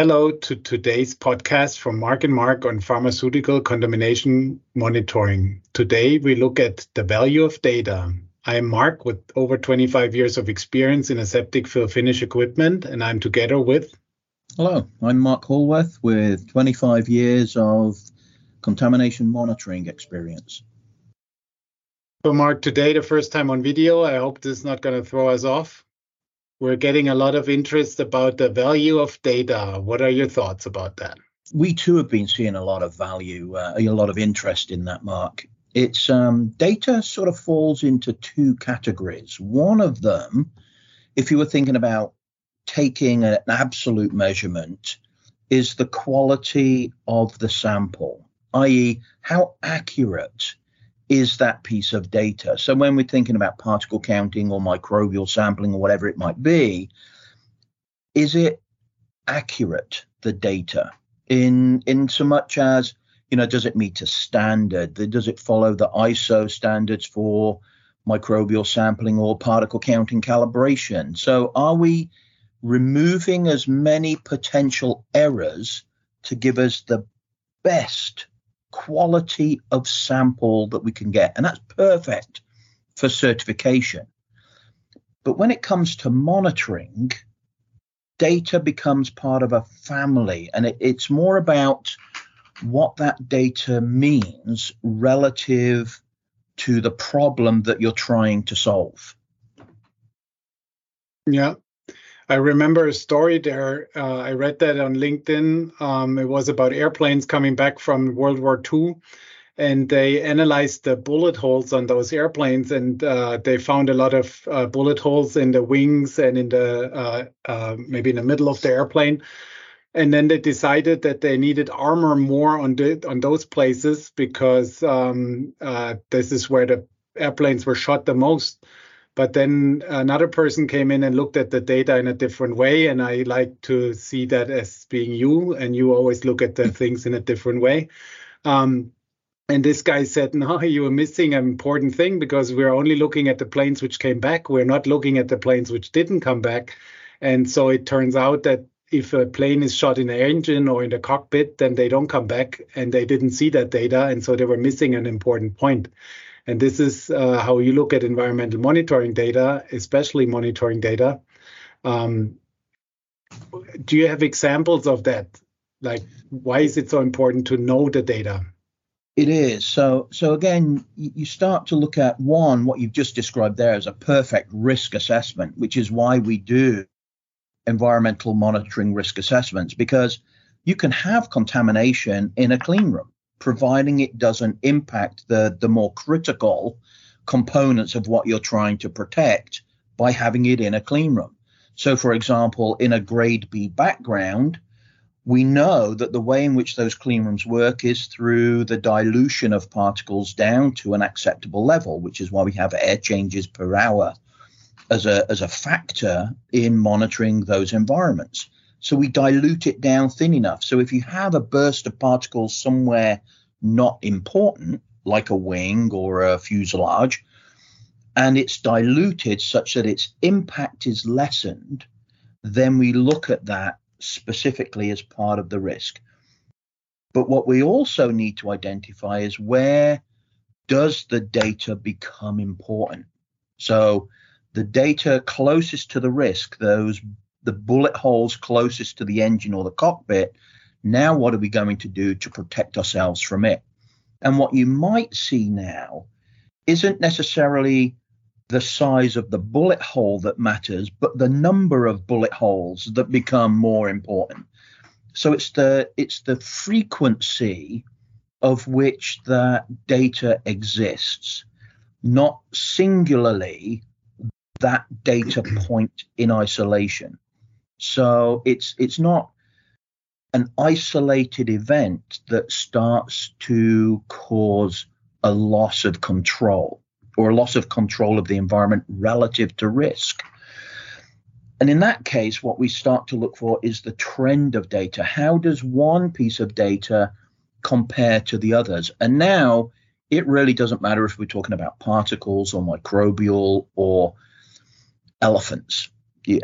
Hello to today's podcast from Marc and Mark on pharmaceutical contamination monitoring. Today we look at the value of data. I am Marc with over 25 years of experience in aseptic fill finish equipment, and I'm together with. Hello, I'm Mark Hallworth with 25 years of contamination monitoring experience. So, Mark, today, the first time on video, I hope this is not going to throw us off. We're getting a lot of interest about the value of data. What are your thoughts about that? We too have been seeing a lot of value, uh, a lot of interest in that, Mark. It's um, data sort of falls into two categories. One of them, if you were thinking about taking an absolute measurement, is the quality of the sample, i.e., how accurate is that piece of data. So when we're thinking about particle counting or microbial sampling or whatever it might be, is it accurate the data? In in so much as you know does it meet a standard? Does it follow the iso standards for microbial sampling or particle counting calibration? So are we removing as many potential errors to give us the best quality of sample that we can get. And that's perfect for certification. But when it comes to monitoring, data becomes part of a family, and it, it's more about what that data means relative to the problem that you're trying to solve. Yeah, I remember a story there. Uh, I read that on LinkedIn. Um, it was about airplanes coming back from World War II, and they analyzed the bullet holes on those airplanes, and uh, they found a lot of uh, bullet holes in the wings and in the uh, uh, maybe in the middle of the airplane. And then they decided that they needed armor more on the on those places because um, uh, this is where the airplanes were shot the most but then another person came in and looked at the data in a different way and i like to see that as being you and you always look at the things in a different way. Um, and this guy said no you are missing an important thing because we're only looking at the planes which came back. We're not looking at the planes which didn't come back. And so it turns out that if a plane is shot in the engine or in the cockpit then they don't come back and they didn't see that data and so they were missing an important point and this is uh, how you look at environmental monitoring data, especially monitoring data. Um, do you have examples of that? Like, why is it so important to know the data? It is. So, so again, you start to look at one, what you've just described there as a perfect risk assessment, which is why we do environmental monitoring risk assessments, because you can have contamination in a clean room providing it doesn't impact the, the more critical components of what you're trying to protect by having it in a clean room. So, for example, in a grade B background, we know that the way in which those clean rooms work is through the dilution of particles down to an acceptable level, which is why we have air changes per hour as a, as a factor in monitoring those environments. So we dilute it down thin enough. So if you have a burst of particles somewhere not important, like a wing or a fuselage, and it's diluted such that its impact is lessened, then we look at that specifically as part of the risk. But what we also need to identify is where does the data become important? So the data closest to the risk, those the bullet holes closest to the engine or the cockpit. Now, what are we going to do to protect ourselves from it? And what you might see now isn't necessarily the size of the bullet hole that matters, but the number of bullet holes that become more important. So it's the it's the frequency of which that data exists, not singularly that data point in isolation. So it's it's not an isolated event that starts to cause a loss of control or a loss of control of the environment relative to risk. And in that case, what we start to look for is the trend of data. How does one piece of data compare to the others? And now it really doesn't matter if we're talking about particles or microbial or elephants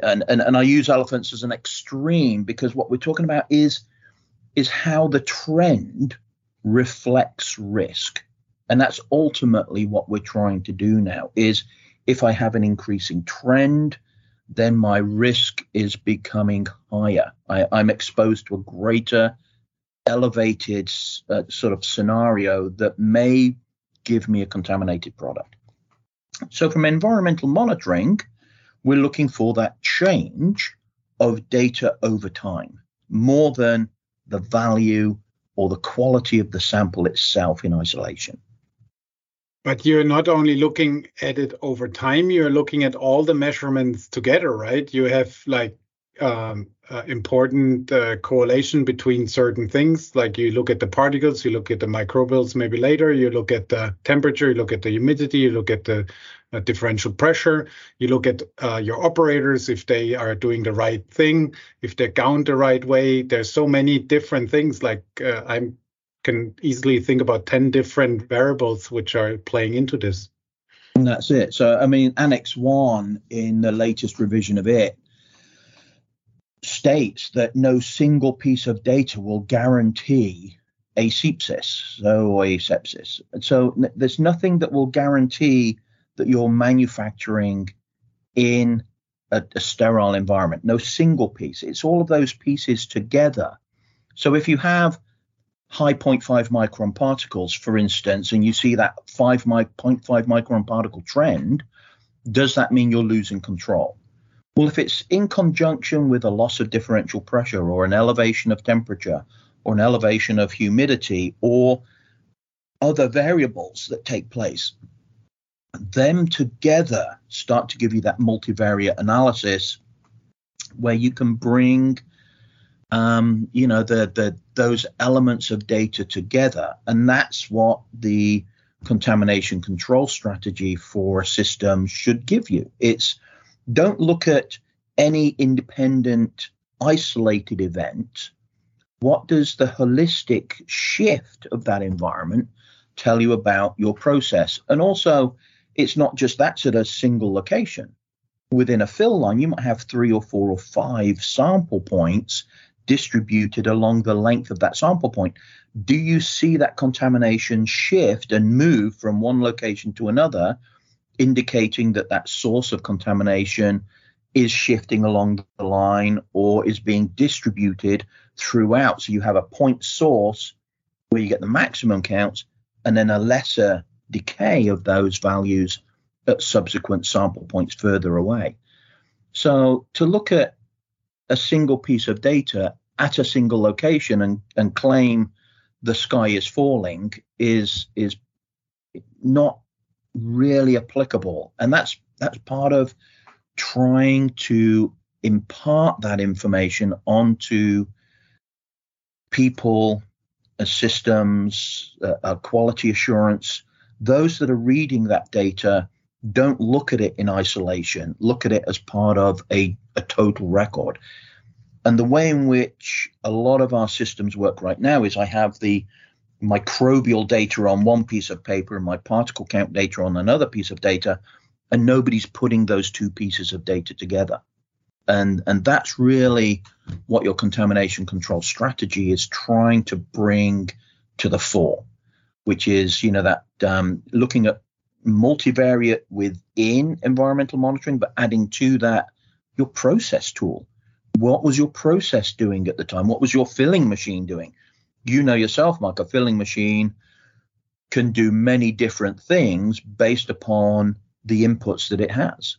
and, and and I use elephants as an extreme because what we're talking about is is how the trend reflects risk. And that's ultimately what we're trying to do now is if I have an increasing trend, then my risk is becoming higher. I, am exposed to a greater elevated uh, sort of scenario that may give me a contaminated product. So from environmental monitoring, we're looking for that change of data over time more than the value or the quality of the sample itself in isolation. But you're not only looking at it over time, you're looking at all the measurements together, right? You have like um, uh, important uh, correlation between certain things. Like you look at the particles, you look at the microbials maybe later, you look at the temperature, you look at the humidity, you look at the uh, differential pressure, you look at uh, your operators if they are doing the right thing, if they count the right way. There's so many different things. Like uh, I can easily think about 10 different variables which are playing into this. And that's it. So, I mean, Annex 1 in the latest revision of it states that no single piece of data will guarantee asepsis, so asepsis. So n- there's nothing that will guarantee that you're manufacturing in a, a, sterile environment. No single piece. It's all of those pieces together. So if you have high 0.5 micron particles, for instance, and you see that 5 0.5 micron particle trend, does that mean you're losing control? Well, if it's in conjunction with a loss of differential pressure or an elevation of temperature or an elevation of humidity or other variables that take place, them together start to give you that multivariate analysis where you can bring um, you know the, the those elements of data together. And that's what the contamination control strategy for a system should give you. It's don't look at any independent, isolated event. What does the holistic shift of that environment tell you about your process? And also, it's not just that's at a single location. Within a fill line, you might have three or four or five sample points distributed along the length of that sample point. Do you see that contamination shift and move from one location to another? Indicating that that source of contamination is shifting along the line or is being distributed throughout. So you have a point source where you get the maximum counts and then a lesser decay of those values at subsequent sample points further away. So to look at a single piece of data at a single location and, and claim the sky is falling is is not really applicable. And that's that's part of trying to impart that information onto people, uh, systems, uh, uh, quality assurance. Those that are reading that data don't look at it in isolation, look at it as part of a, a total record. And the way in which a lot of our systems work right now is I have the microbial data on one piece of paper and my particle count data on another piece of data, and nobody's putting those two pieces of data together. And, and that's really what your contamination control strategy is trying to bring to the fore, which is, you know, that um, looking at multivariate within environmental monitoring, but adding to that your process tool. What was your process doing at the time? What was your filling machine doing? You know yourself, Mark, a filling machine can do many different things based upon the inputs that it has.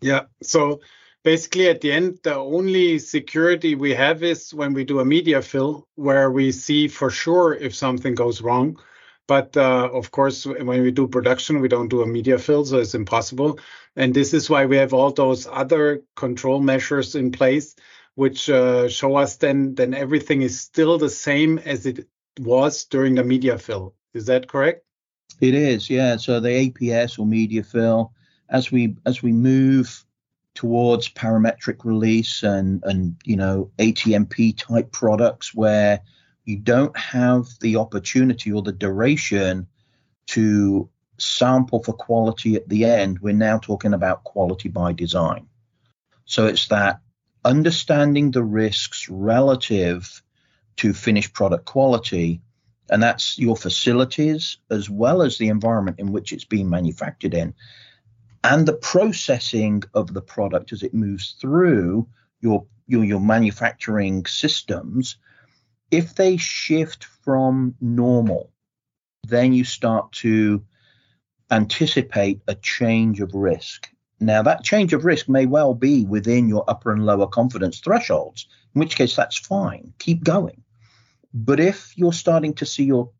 Yeah. So basically, at the end, the only security we have is when we do a media fill, where we see for sure if something goes wrong. But uh, of course, when we do production, we don't do a media fill, so it's impossible. And this is why we have all those other control measures in place which uh, show us then then everything is still the same as it was during the media fill. Is that correct? It is, yeah. So the APS or media fill, as we as we move towards parametric release and and you know ATMP type products where you don't have the opportunity or the duration to sample for quality at the end, we're now talking about quality by design. So it's that understanding the risks relative to finished product quality, and that's your facilities as well as the environment in which it's being manufactured in, and the processing of the product as it moves through your your, your manufacturing systems. If they shift from normal, then you start to anticipate a change of risk. Now, that change of risk may well be within your upper and lower confidence thresholds, in which case that's fine. Keep going. But if you're starting to see your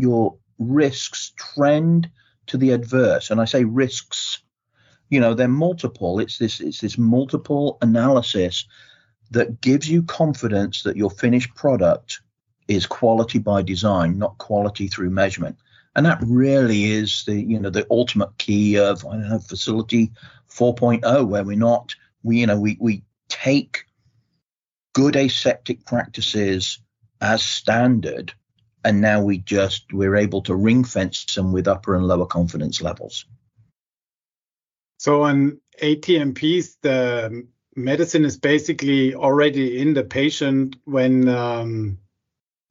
your risks trend to the adverse, and I say risks, you know, they're multiple. It's this it's this multiple analysis that gives you confidence that your finished product is quality by design, not quality through measurement. And that really is the you know the ultimate key of I don't know facility 4.0, where we're not we you know we we take good aseptic practices as standard, and now we just we're able to ring fence them with upper and lower confidence levels. So on ATMPs, the medicine is basically already in the patient when um,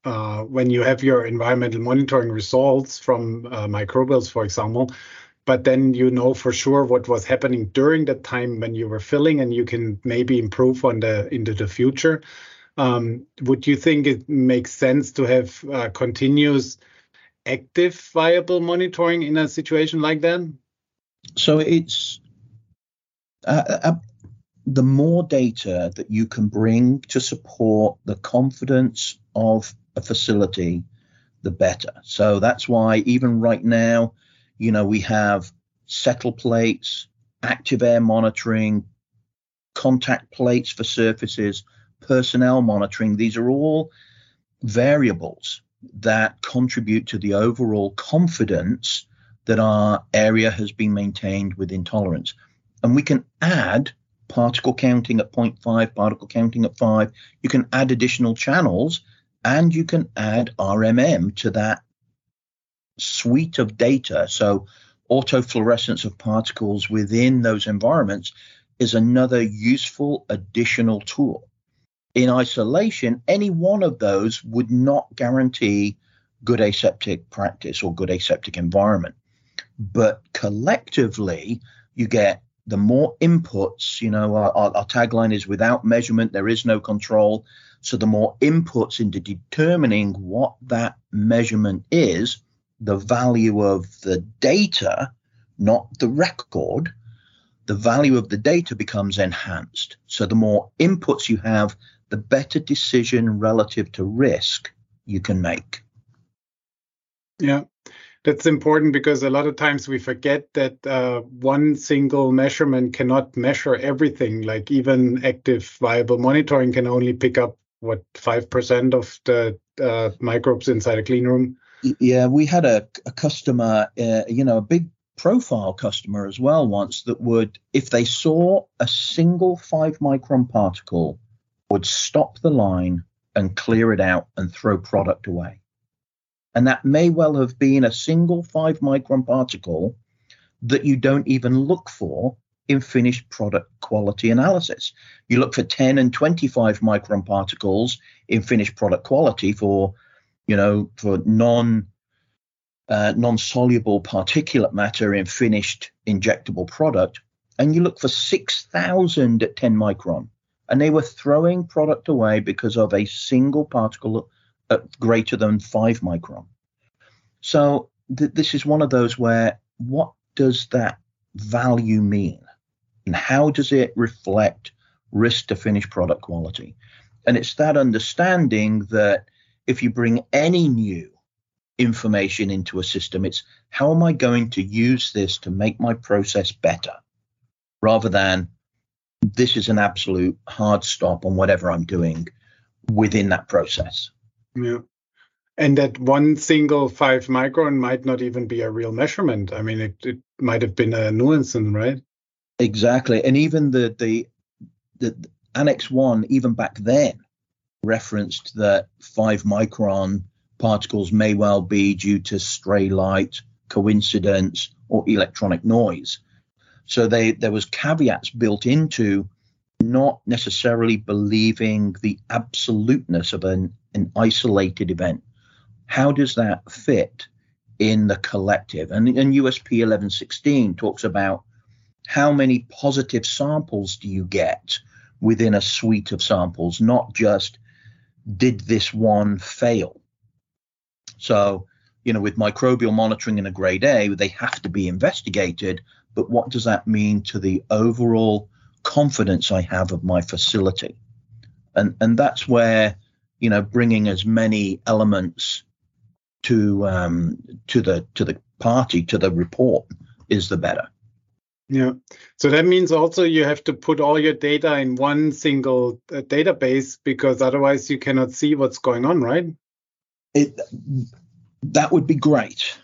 uh, when you have your environmental monitoring results from uh, microbials, for example, but then you know for sure what was happening during the time when you were filling, and you can maybe improve on the into the future. Um, would you think it makes sense to have uh, continuous active viable monitoring in a situation like that? So it's uh, uh, the more data that you can bring to support the confidence of a facility, the better. So that's why even right now, you know, we have settle plates, active air monitoring, contact plates for surfaces, personnel monitoring. These are all variables that contribute to the overall confidence that our area has been maintained within tolerance. And we can add particle counting at 0.5, particle counting at 5. You can add additional channels and you can add RMM to that suite of data. So, autofluorescence of particles within those environments is another useful additional tool. In isolation, any one of those would not guarantee good aseptic practice or good aseptic environment. But collectively, you get the more inputs, you know, our, our, tagline is without measurement, there is no control. So the more inputs into determining what that measurement is, the value of the data, not the record, the value of the data becomes enhanced. So the more inputs you have, the better decision relative to risk you can make. Yeah that's important because a lot of times we forget that uh, one single measurement cannot measure everything. Like even active viable monitoring can only pick up what five percent of the uh, microbes inside a clean room. Yeah, we had a, a customer, uh, you know, a big profile customer as well once that would, if they saw a single five micron particle, would stop the line and clear it out and throw product away. And that may well have been a single five micron particle that you don't even look for in finished product quality analysis. You look for 10 and 25 micron particles in finished product quality for, you know, for non uh, non-soluble particulate matter in finished injectable product, and you look for 6,000 at 10 micron, and they were throwing product away because of a single particle greater than five micron. So th- this is one of those where what does that value mean? And how does it reflect risk to finished product quality? And it's that understanding that if you bring any new information into a system, it's how am I going to use this to make my process better rather than this is an absolute hard stop on whatever I'm doing within that process. Yeah. And that one single five micron might not even be a real measurement. I mean, it, it might have been a nuance, right? Exactly. And even the, the, the Annex 1, even back then, referenced that five micron particles may well be due to stray light, coincidence, or electronic noise. So they, there was caveats built into not necessarily believing the absoluteness of an, an isolated event. How does that fit in the collective? And, and USP 1116 talks about how many positive samples do you get within a suite of samples, not just did this one fail. So, you know, with microbial monitoring in a grade A, they have to be investigated. But what does that mean to the overall confidence I have of my facility? And and that's where you know bringing as many elements to um, to the to the party to the report is the better. Yeah. So that means also you have to put all your data in one single uh, database because otherwise you cannot see what's going on, right? It that would be great.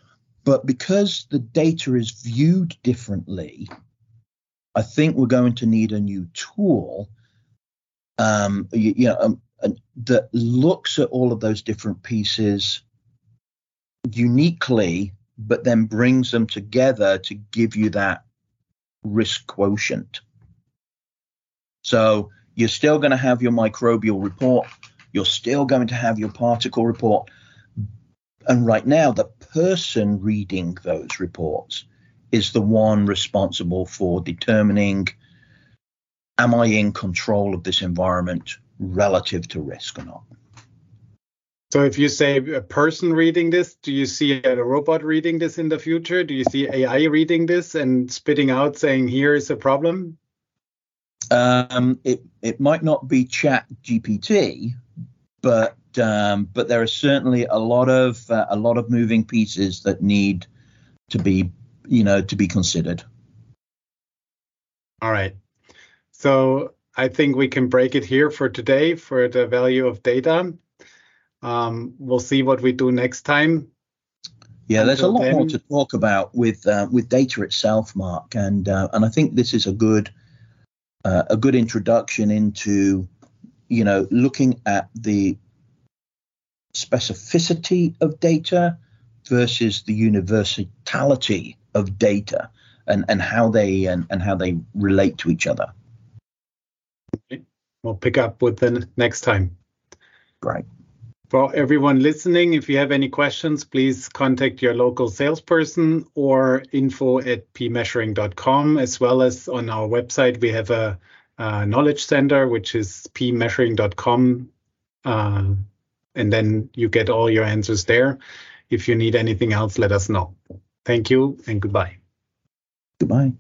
But because the data is viewed differently, I think we're going to need a new tool um, you, you know, um, that looks at all of those different pieces uniquely, but then brings them together to give you that risk quotient. So you're still going to have your microbial report, you're still going to have your particle report. And right now, the person reading those reports is the one responsible for determining am I in control of this environment relative to risk or not? So if you say a person reading this, do you see a robot reading this in the future? Do you see AI reading this and spitting out saying here is a problem? Um, it it might not be Chat GPT, but um, but there are certainly a lot of uh, a lot of moving pieces that need to be you know to be considered. All right. So I think we can break it here for today for the value of data. Um, we'll see what we do next time. Yeah, there's Until a lot then, more to talk about with uh, with data itself, Mark, and uh, and I think this is a good uh, a good introduction into you know looking at the specificity of data versus the universality of data and and how they and, and how they relate to each other. We'll pick up with the next time. Great. For everyone listening, if you have any questions, please contact your local salesperson or info at pmeasuring.com. As well as on our website, we have a, a knowledge center, which is pmeasuring.com. Uh, and then you get all your answers there. If you need anything else, let us know. Thank you and goodbye. Goodbye.